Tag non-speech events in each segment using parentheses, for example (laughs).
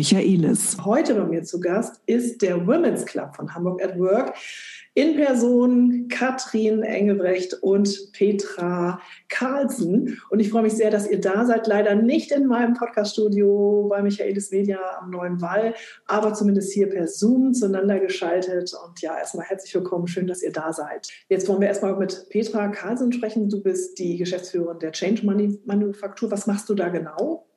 Michaelis. Heute bei mir zu Gast ist der Women's Club von Hamburg at Work in Person Katrin Engelbrecht und Petra Carlsen. Und ich freue mich sehr, dass ihr da seid. Leider nicht in meinem Podcaststudio bei Michaelis Media am Neuen Wall, aber zumindest hier per Zoom zueinander geschaltet. Und ja, erstmal herzlich willkommen. Schön, dass ihr da seid. Jetzt wollen wir erstmal mit Petra Carlsen sprechen. Du bist die Geschäftsführerin der Change Manufaktur. Was machst du da genau?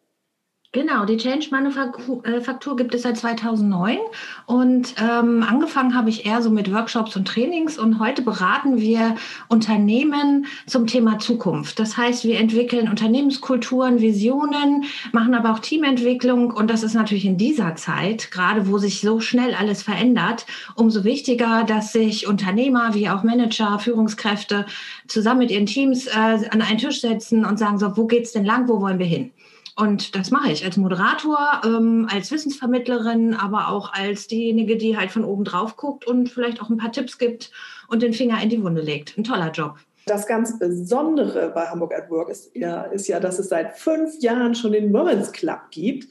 Genau, die Change Manufaktur gibt es seit 2009 und ähm, angefangen habe ich eher so mit Workshops und Trainings und heute beraten wir Unternehmen zum Thema Zukunft. Das heißt, wir entwickeln Unternehmenskulturen, Visionen, machen aber auch Teamentwicklung und das ist natürlich in dieser Zeit, gerade wo sich so schnell alles verändert, umso wichtiger, dass sich Unternehmer wie auch Manager, Führungskräfte zusammen mit ihren Teams äh, an einen Tisch setzen und sagen so, wo geht's denn lang, wo wollen wir hin? Und das mache ich als Moderator, ähm, als Wissensvermittlerin, aber auch als diejenige, die halt von oben drauf guckt und vielleicht auch ein paar Tipps gibt und den Finger in die Wunde legt. Ein toller Job. Das ganz Besondere bei Hamburg at Work ist ja, ist ja, dass es seit fünf Jahren schon den Women's Club gibt.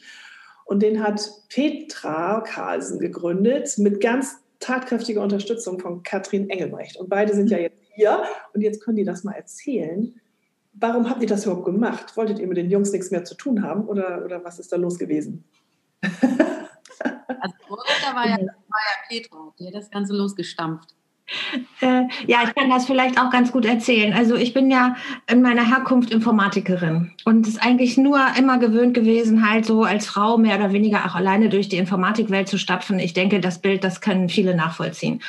Und den hat Petra Carlsen gegründet mit ganz tatkräftiger Unterstützung von Katrin Engelbrecht. Und beide sind ja jetzt hier und jetzt können die das mal erzählen, Warum habt ihr das überhaupt gemacht? Wolltet ihr mit den Jungs nichts mehr zu tun haben oder, oder was ist da los gewesen? Also Vorreiter war ja, war ja Petra, die hat das Ganze losgestampft. Äh, ja, ich kann das vielleicht auch ganz gut erzählen. Also ich bin ja in meiner Herkunft Informatikerin und ist eigentlich nur immer gewöhnt gewesen, halt so als Frau mehr oder weniger auch alleine durch die Informatikwelt zu stapfen. Ich denke, das Bild, das können viele nachvollziehen.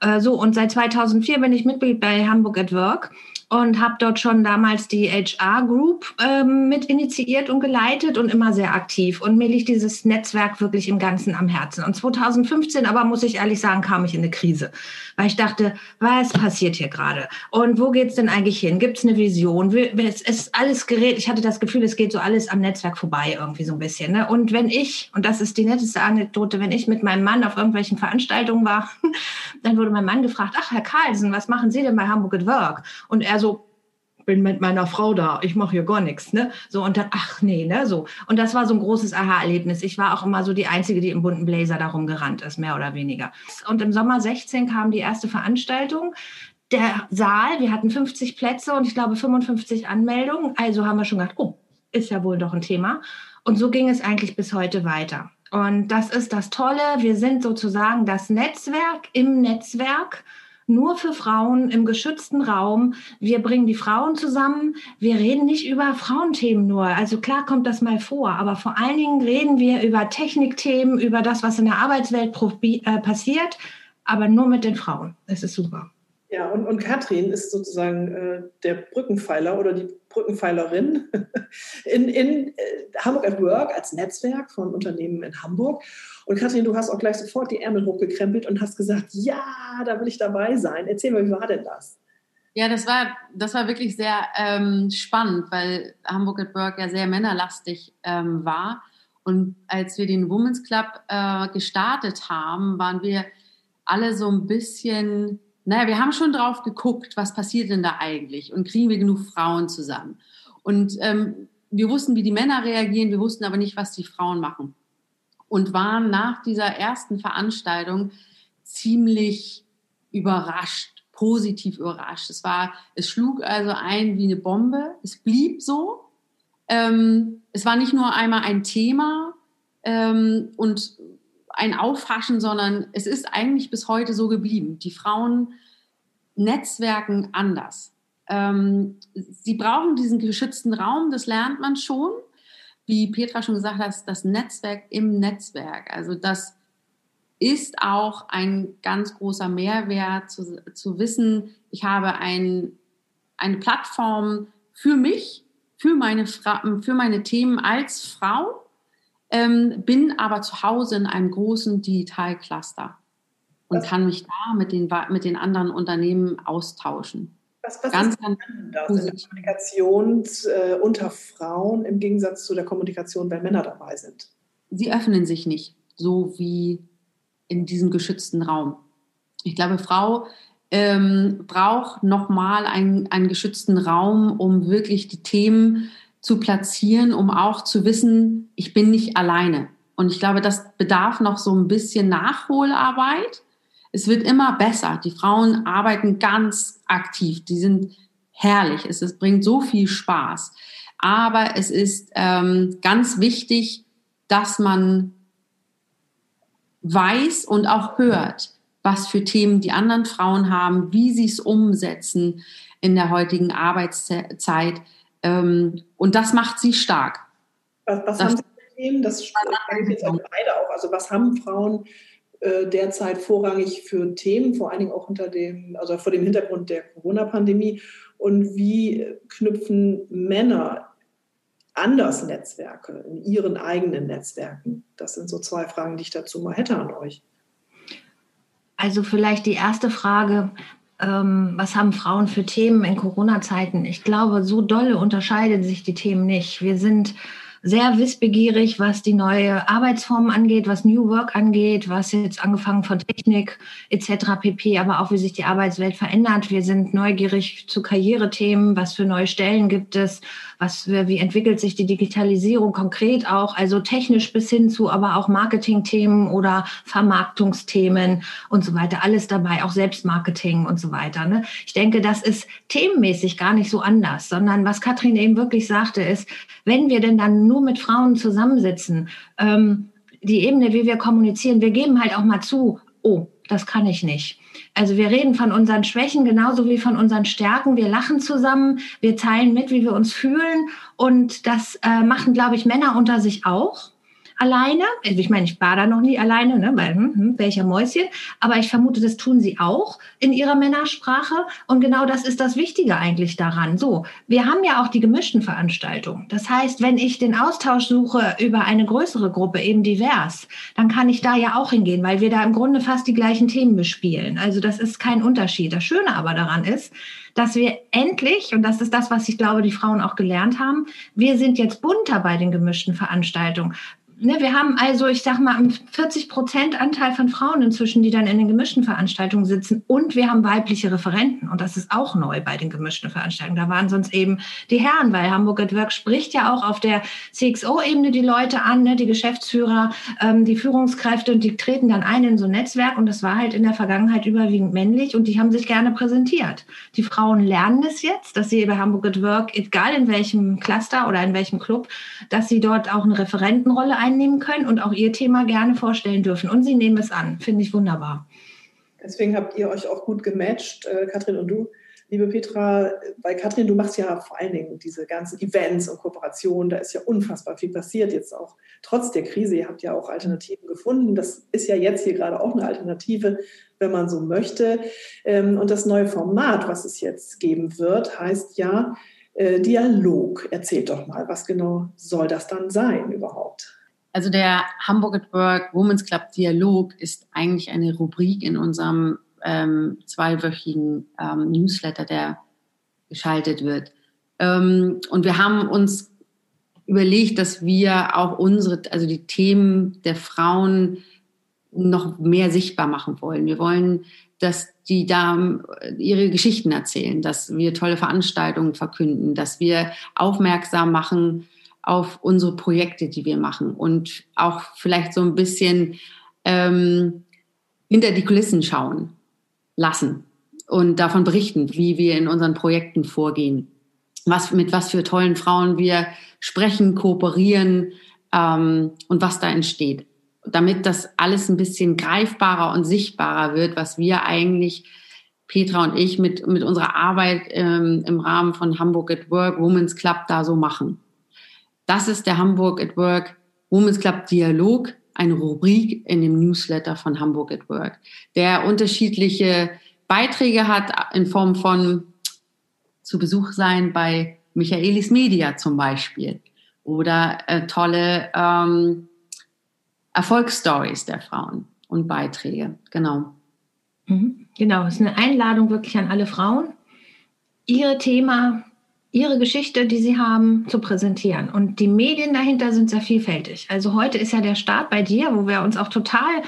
Äh, so, und seit 2004 bin ich Mitglied bei Hamburg at Work und habe dort schon damals die HR Group ähm, mit initiiert und geleitet und immer sehr aktiv. Und mir liegt dieses Netzwerk wirklich im Ganzen am Herzen. Und 2015 aber, muss ich ehrlich sagen, kam ich in eine Krise, weil ich dachte, was passiert hier gerade? Und wo geht's denn eigentlich hin? Gibt's eine Vision? Es ist alles gerät. Ich hatte das Gefühl, es geht so alles am Netzwerk vorbei irgendwie so ein bisschen. Ne? Und wenn ich, und das ist die netteste Anekdote, wenn ich mit meinem Mann auf irgendwelchen Veranstaltungen war, (laughs) dann wurde mein Mann gefragt, ach, Herr Carlsen, was machen Sie denn bei Hamburg at Work? Und er so, bin mit meiner Frau da, ich mache hier gar nichts, ne? So und dann, ach nee, ne? So. Und das war so ein großes Aha-Erlebnis. Ich war auch immer so die Einzige, die im bunten Blazer darum gerannt ist, mehr oder weniger. Und im Sommer 16 kam die erste Veranstaltung. Der Saal, wir hatten 50 Plätze und ich glaube 55 Anmeldungen. Also haben wir schon gedacht, oh, ist ja wohl doch ein Thema. Und so ging es eigentlich bis heute weiter. Und das ist das Tolle. Wir sind sozusagen das Netzwerk im Netzwerk nur für Frauen im geschützten Raum. Wir bringen die Frauen zusammen. Wir reden nicht über Frauenthemen nur. Also klar kommt das mal vor, aber vor allen Dingen reden wir über Technikthemen, über das, was in der Arbeitswelt äh, passiert, aber nur mit den Frauen. Es ist super. Ja, und, und Katrin ist sozusagen äh, der Brückenpfeiler oder die Brückenpfeilerin (laughs) in, in äh, Hamburg at Work als Netzwerk von Unternehmen in Hamburg. Und Katrin, du hast auch gleich sofort die Ärmel hochgekrempelt und hast gesagt, ja, da will ich dabei sein. Erzähl mal, wie war denn das? Ja, das war, das war wirklich sehr ähm, spannend, weil Hamburg at Work ja sehr männerlastig ähm, war. Und als wir den Women's Club äh, gestartet haben, waren wir alle so ein bisschen, naja, wir haben schon drauf geguckt, was passiert denn da eigentlich und kriegen wir genug Frauen zusammen. Und ähm, wir wussten, wie die Männer reagieren, wir wussten aber nicht, was die Frauen machen und waren nach dieser ersten Veranstaltung ziemlich überrascht, positiv überrascht. Es war, es schlug also ein wie eine Bombe. Es blieb so. Ähm, es war nicht nur einmal ein Thema ähm, und ein Auffaschen, sondern es ist eigentlich bis heute so geblieben. Die Frauen netzwerken anders. Ähm, sie brauchen diesen geschützten Raum, das lernt man schon wie Petra schon gesagt hat, das Netzwerk im Netzwerk. Also das ist auch ein ganz großer Mehrwert zu, zu wissen, ich habe ein, eine Plattform für mich, für meine, für meine Themen als Frau, ähm, bin aber zu Hause in einem großen Digitalcluster und kann mich da mit den, mit den anderen Unternehmen austauschen. Was, was ganz, ist ganz anders in der Kommunikation äh, unter Frauen im Gegensatz zu der Kommunikation, wenn Männer dabei sind? Sie öffnen sich nicht so wie in diesem geschützten Raum. Ich glaube, Frau ähm, braucht nochmal einen, einen geschützten Raum, um wirklich die Themen zu platzieren, um auch zu wissen, ich bin nicht alleine. Und ich glaube, das bedarf noch so ein bisschen Nachholarbeit. Es wird immer besser. Die Frauen arbeiten ganz aktiv. Die sind herrlich. Es, es bringt so viel Spaß. Aber es ist ähm, ganz wichtig, dass man weiß und auch hört, was für Themen die anderen Frauen haben, wie sie es umsetzen in der heutigen Arbeitszeit. Ähm, und das macht sie stark. Was, was haben Sie für Themen? Das spreche ich jetzt an beide auch. Also was haben Frauen äh, derzeit vorrangig für Themen, vor allen Dingen auch unter dem, also vor dem Hintergrund der Corona-Pandemie? Und wie knüpfen Männer anders Netzwerke in ihren eigenen Netzwerken? Das sind so zwei Fragen, die ich dazu mal hätte an euch. Also vielleicht die erste Frage, ähm, was haben Frauen für Themen in Corona-Zeiten? Ich glaube, so dolle unterscheiden sich die Themen nicht. Wir sind sehr wissbegierig, was die neue Arbeitsform angeht, was New Work angeht, was jetzt angefangen von Technik etc. pp, aber auch wie sich die Arbeitswelt verändert. Wir sind neugierig zu Karrierethemen, was für neue Stellen gibt es, was, wie entwickelt sich die Digitalisierung konkret auch, also technisch bis hin zu, aber auch Marketingthemen oder Vermarktungsthemen und so weiter. Alles dabei, auch Selbstmarketing und so weiter. Ne? Ich denke, das ist themenmäßig gar nicht so anders, sondern was Katrin eben wirklich sagte, ist, wenn wir denn dann nur mit Frauen zusammensitzen, ähm, die Ebene, wie wir kommunizieren, wir geben halt auch mal zu, oh, das kann ich nicht. Also wir reden von unseren Schwächen genauso wie von unseren Stärken. Wir lachen zusammen, wir teilen mit, wie wir uns fühlen. Und das äh, machen, glaube ich, Männer unter sich auch alleine. Also ich meine, ich war da noch nie alleine, ne, weil hm, hm, welcher Mäuschen. Aber ich vermute, das tun sie auch in ihrer Männersprache. Und genau das ist das Wichtige eigentlich daran. So, wir haben ja auch die gemischten Veranstaltungen. Das heißt, wenn ich den Austausch suche über eine größere Gruppe, eben divers, dann kann ich da ja auch hingehen, weil wir da im Grunde fast die gleichen Themen bespielen. Also das ist kein Unterschied. Das Schöne aber daran ist, dass wir endlich, und das ist das, was ich glaube, die Frauen auch gelernt haben, wir sind jetzt bunter bei den gemischten Veranstaltungen ne, wir haben also, ich sag mal, 40 Prozent Anteil von Frauen inzwischen, die dann in den gemischten Veranstaltungen sitzen. Und wir haben weibliche Referenten. Und das ist auch neu bei den gemischten Veranstaltungen. Da waren sonst eben die Herren, weil Hamburg at Work spricht ja auch auf der CXO-Ebene die Leute an, ne, die Geschäftsführer, ähm, die Führungskräfte und die treten dann ein in so ein Netzwerk. Und das war halt in der Vergangenheit überwiegend männlich und die haben sich gerne präsentiert. Die Frauen lernen es jetzt, dass sie bei Hamburg at Work, egal in welchem Cluster oder in welchem Club, dass sie dort auch eine Referentenrolle einnehmen können und auch ihr Thema gerne vorstellen dürfen. Und sie nehmen es an. Finde ich wunderbar. Deswegen habt ihr euch auch gut gematcht, äh, Katrin und du. Liebe Petra, weil Katrin, du machst ja vor allen Dingen diese ganzen Events und Kooperationen, da ist ja unfassbar viel passiert, jetzt auch trotz der Krise. Ihr habt ja auch Alternativen gefunden. Das ist ja jetzt hier gerade auch eine Alternative, wenn man so möchte. Ähm, und das neue Format, was es jetzt geben wird, heißt ja äh, Dialog. Erzählt doch mal, was genau soll das dann sein überhaupt? Also der Hamburg at Work Women's Club Dialog ist eigentlich eine Rubrik in unserem ähm, zweiwöchigen ähm, Newsletter, der geschaltet wird. Ähm, und wir haben uns überlegt, dass wir auch unsere, also die Themen der Frauen noch mehr sichtbar machen wollen. Wir wollen, dass die da ihre Geschichten erzählen, dass wir tolle Veranstaltungen verkünden, dass wir aufmerksam machen auf unsere Projekte, die wir machen und auch vielleicht so ein bisschen ähm, hinter die Kulissen schauen lassen und davon berichten, wie wir in unseren Projekten vorgehen, was, mit was für tollen Frauen wir sprechen, kooperieren ähm, und was da entsteht. Damit das alles ein bisschen greifbarer und sichtbarer wird, was wir eigentlich Petra und ich mit, mit unserer Arbeit ähm, im Rahmen von Hamburg at Work, Women's Club da so machen. Das ist der Hamburg at Work Women's Club Dialog, eine Rubrik in dem Newsletter von Hamburg at Work, der unterschiedliche Beiträge hat in Form von zu Besuch sein bei Michaelis Media zum Beispiel oder äh, tolle ähm, Erfolgsstories der Frauen und Beiträge. Genau. Mhm. Genau, es ist eine Einladung wirklich an alle Frauen, ihre Thema ihre Geschichte, die sie haben, zu präsentieren. Und die Medien dahinter sind sehr vielfältig. Also heute ist ja der Start bei dir, wo wir uns auch total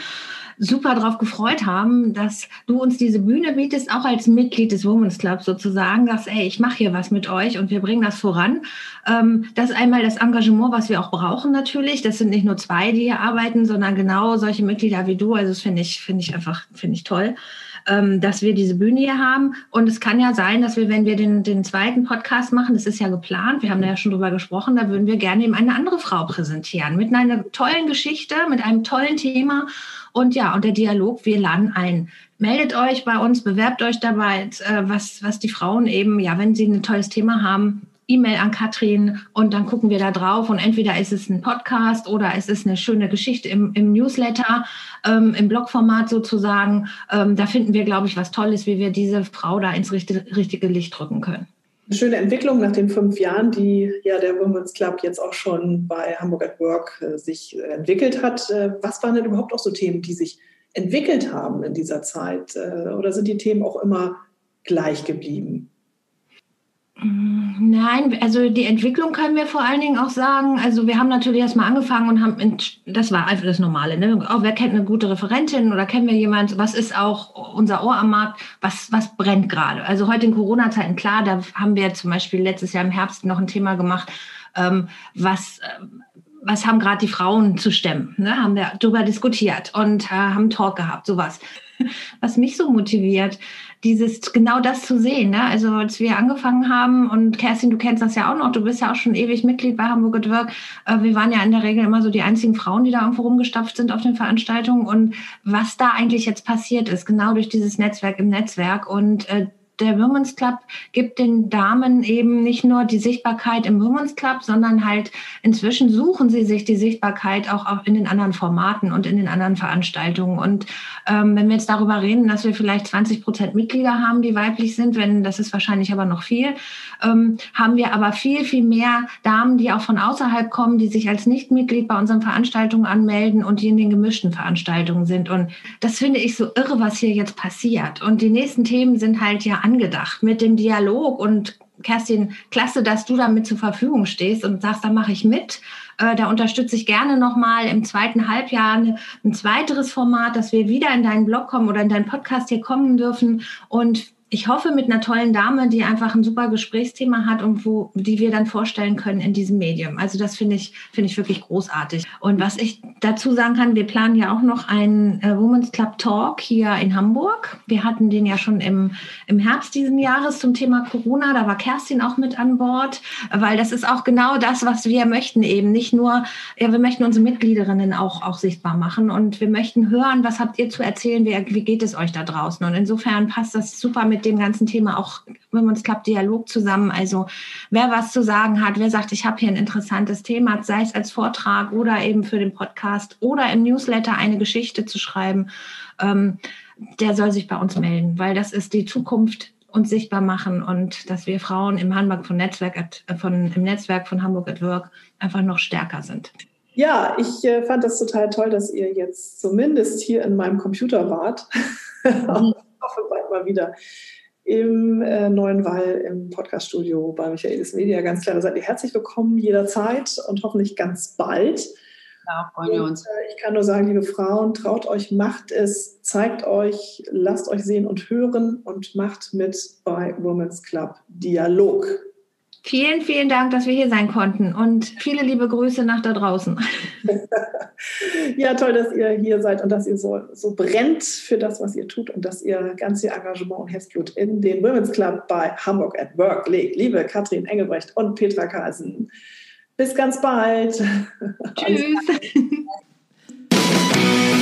super darauf gefreut haben, dass du uns diese Bühne bietest, auch als Mitglied des Women's Club sozusagen, dass, ey, ich mache hier was mit euch und wir bringen das voran. Ähm, das ist einmal das Engagement, was wir auch brauchen natürlich. Das sind nicht nur zwei, die hier arbeiten, sondern genau solche Mitglieder wie du. Also das finde ich, finde ich einfach, finde ich toll ähm, dass wir diese Bühne hier haben. Und es kann ja sein, dass wir, wenn wir den, den zweiten Podcast machen, das ist ja geplant, wir haben da ja schon drüber gesprochen, da würden wir gerne eben eine andere Frau präsentieren mit einer tollen Geschichte, mit einem tollen Thema. Und ja, und der Dialog, wir laden ein. Meldet euch bei uns, bewerbt euch dabei, äh, was, was die Frauen eben, ja, wenn sie ein tolles Thema haben, E-Mail an Katrin und dann gucken wir da drauf und entweder ist es ein Podcast oder es ist eine schöne Geschichte im, im Newsletter, ähm, im Blogformat sozusagen. Ähm, da finden wir, glaube ich, was Tolles, wie wir diese Frau da ins richtige, richtige Licht drücken können. Eine schöne Entwicklung nach den fünf Jahren, die ja der Women's Club jetzt auch schon bei Hamburg at Work äh, sich entwickelt hat. Äh, was waren denn überhaupt auch so Themen, die sich entwickelt haben in dieser Zeit? Äh, oder sind die Themen auch immer gleich geblieben? Nein, also die Entwicklung können wir vor allen Dingen auch sagen. Also wir haben natürlich erstmal angefangen und haben, das war einfach das Normale. Ne? Auch wer kennt eine gute Referentin oder kennen wir jemand? Was ist auch unser Ohr am Markt? Was, was brennt gerade? Also heute in Corona-Zeiten, klar, da haben wir zum Beispiel letztes Jahr im Herbst noch ein Thema gemacht, ähm, was, was haben gerade die Frauen zu stemmen? Ne? Haben wir darüber diskutiert und äh, haben einen Talk gehabt, sowas. (laughs) Was mich so motiviert, dieses genau das zu sehen. Ne? Also als wir angefangen haben und Kerstin, du kennst das ja auch noch, du bist ja auch schon ewig Mitglied bei Hamburg at Work. Äh, wir waren ja in der Regel immer so die einzigen Frauen, die da irgendwo rumgestapft sind auf den Veranstaltungen und was da eigentlich jetzt passiert ist, genau durch dieses Netzwerk im Netzwerk und äh, der Women's Club gibt den Damen eben nicht nur die Sichtbarkeit im Women's Club, sondern halt inzwischen suchen sie sich die Sichtbarkeit auch in den anderen Formaten und in den anderen Veranstaltungen. Und ähm, wenn wir jetzt darüber reden, dass wir vielleicht 20 Prozent Mitglieder haben, die weiblich sind, wenn das ist wahrscheinlich aber noch viel, ähm, haben wir aber viel, viel mehr Damen, die auch von außerhalb kommen, die sich als Nichtmitglied bei unseren Veranstaltungen anmelden und die in den gemischten Veranstaltungen sind. Und das finde ich so irre, was hier jetzt passiert. Und die nächsten Themen sind halt ja angedacht mit dem Dialog und Kerstin, klasse, dass du damit zur Verfügung stehst und sagst, da mache ich mit. Äh, da unterstütze ich gerne nochmal im zweiten Halbjahr ein zweiteres Format, dass wir wieder in deinen Blog kommen oder in deinen Podcast hier kommen dürfen und ich hoffe mit einer tollen Dame, die einfach ein super Gesprächsthema hat und wo, die wir dann vorstellen können in diesem Medium. Also das finde ich, finde ich wirklich großartig. Und was ich dazu sagen kann, wir planen ja auch noch einen äh, Women's Club Talk hier in Hamburg. Wir hatten den ja schon im, im Herbst diesen Jahres zum Thema Corona. Da war Kerstin auch mit an Bord, weil das ist auch genau das, was wir möchten eben. Nicht nur, ja, wir möchten unsere Mitgliederinnen auch, auch sichtbar machen und wir möchten hören, was habt ihr zu erzählen, wie, wie geht es euch da draußen? Und insofern passt das super mit mit dem ganzen Thema auch, wenn man es klappt, Dialog zusammen. Also wer was zu sagen hat, wer sagt, ich habe hier ein interessantes Thema, sei es als Vortrag oder eben für den Podcast oder im Newsletter eine Geschichte zu schreiben, ähm, der soll sich bei uns melden, weil das ist die Zukunft uns sichtbar machen und dass wir Frauen im Hamburg von Netzwerk at, äh, von, im Netzwerk von Hamburg at Work einfach noch stärker sind. Ja, ich äh, fand das total toll, dass ihr jetzt zumindest hier in meinem Computer wart. Mhm (laughs) (laughs) hoffe bald mal wieder im äh, Neuen Wall im Podcaststudio bei Michaelis Media. Ganz klar, da seid ihr herzlich willkommen jederzeit und hoffentlich ganz bald. Ja, freuen wir uns. Und, äh, ich kann nur sagen, liebe Frauen, traut euch, macht es, zeigt euch, lasst euch sehen und hören und macht mit bei Women's Club Dialog. Vielen, vielen Dank, dass wir hier sein konnten und viele liebe Grüße nach da draußen. (laughs) ja, toll, dass ihr hier seid und dass ihr so, so brennt für das, was ihr tut und dass ihr ganz viel Engagement und Herzblut in den Women's Club bei Hamburg at Work legt. Liebe Katrin Engelbrecht und Petra Carlsen, bis ganz bald. Tschüss. (laughs)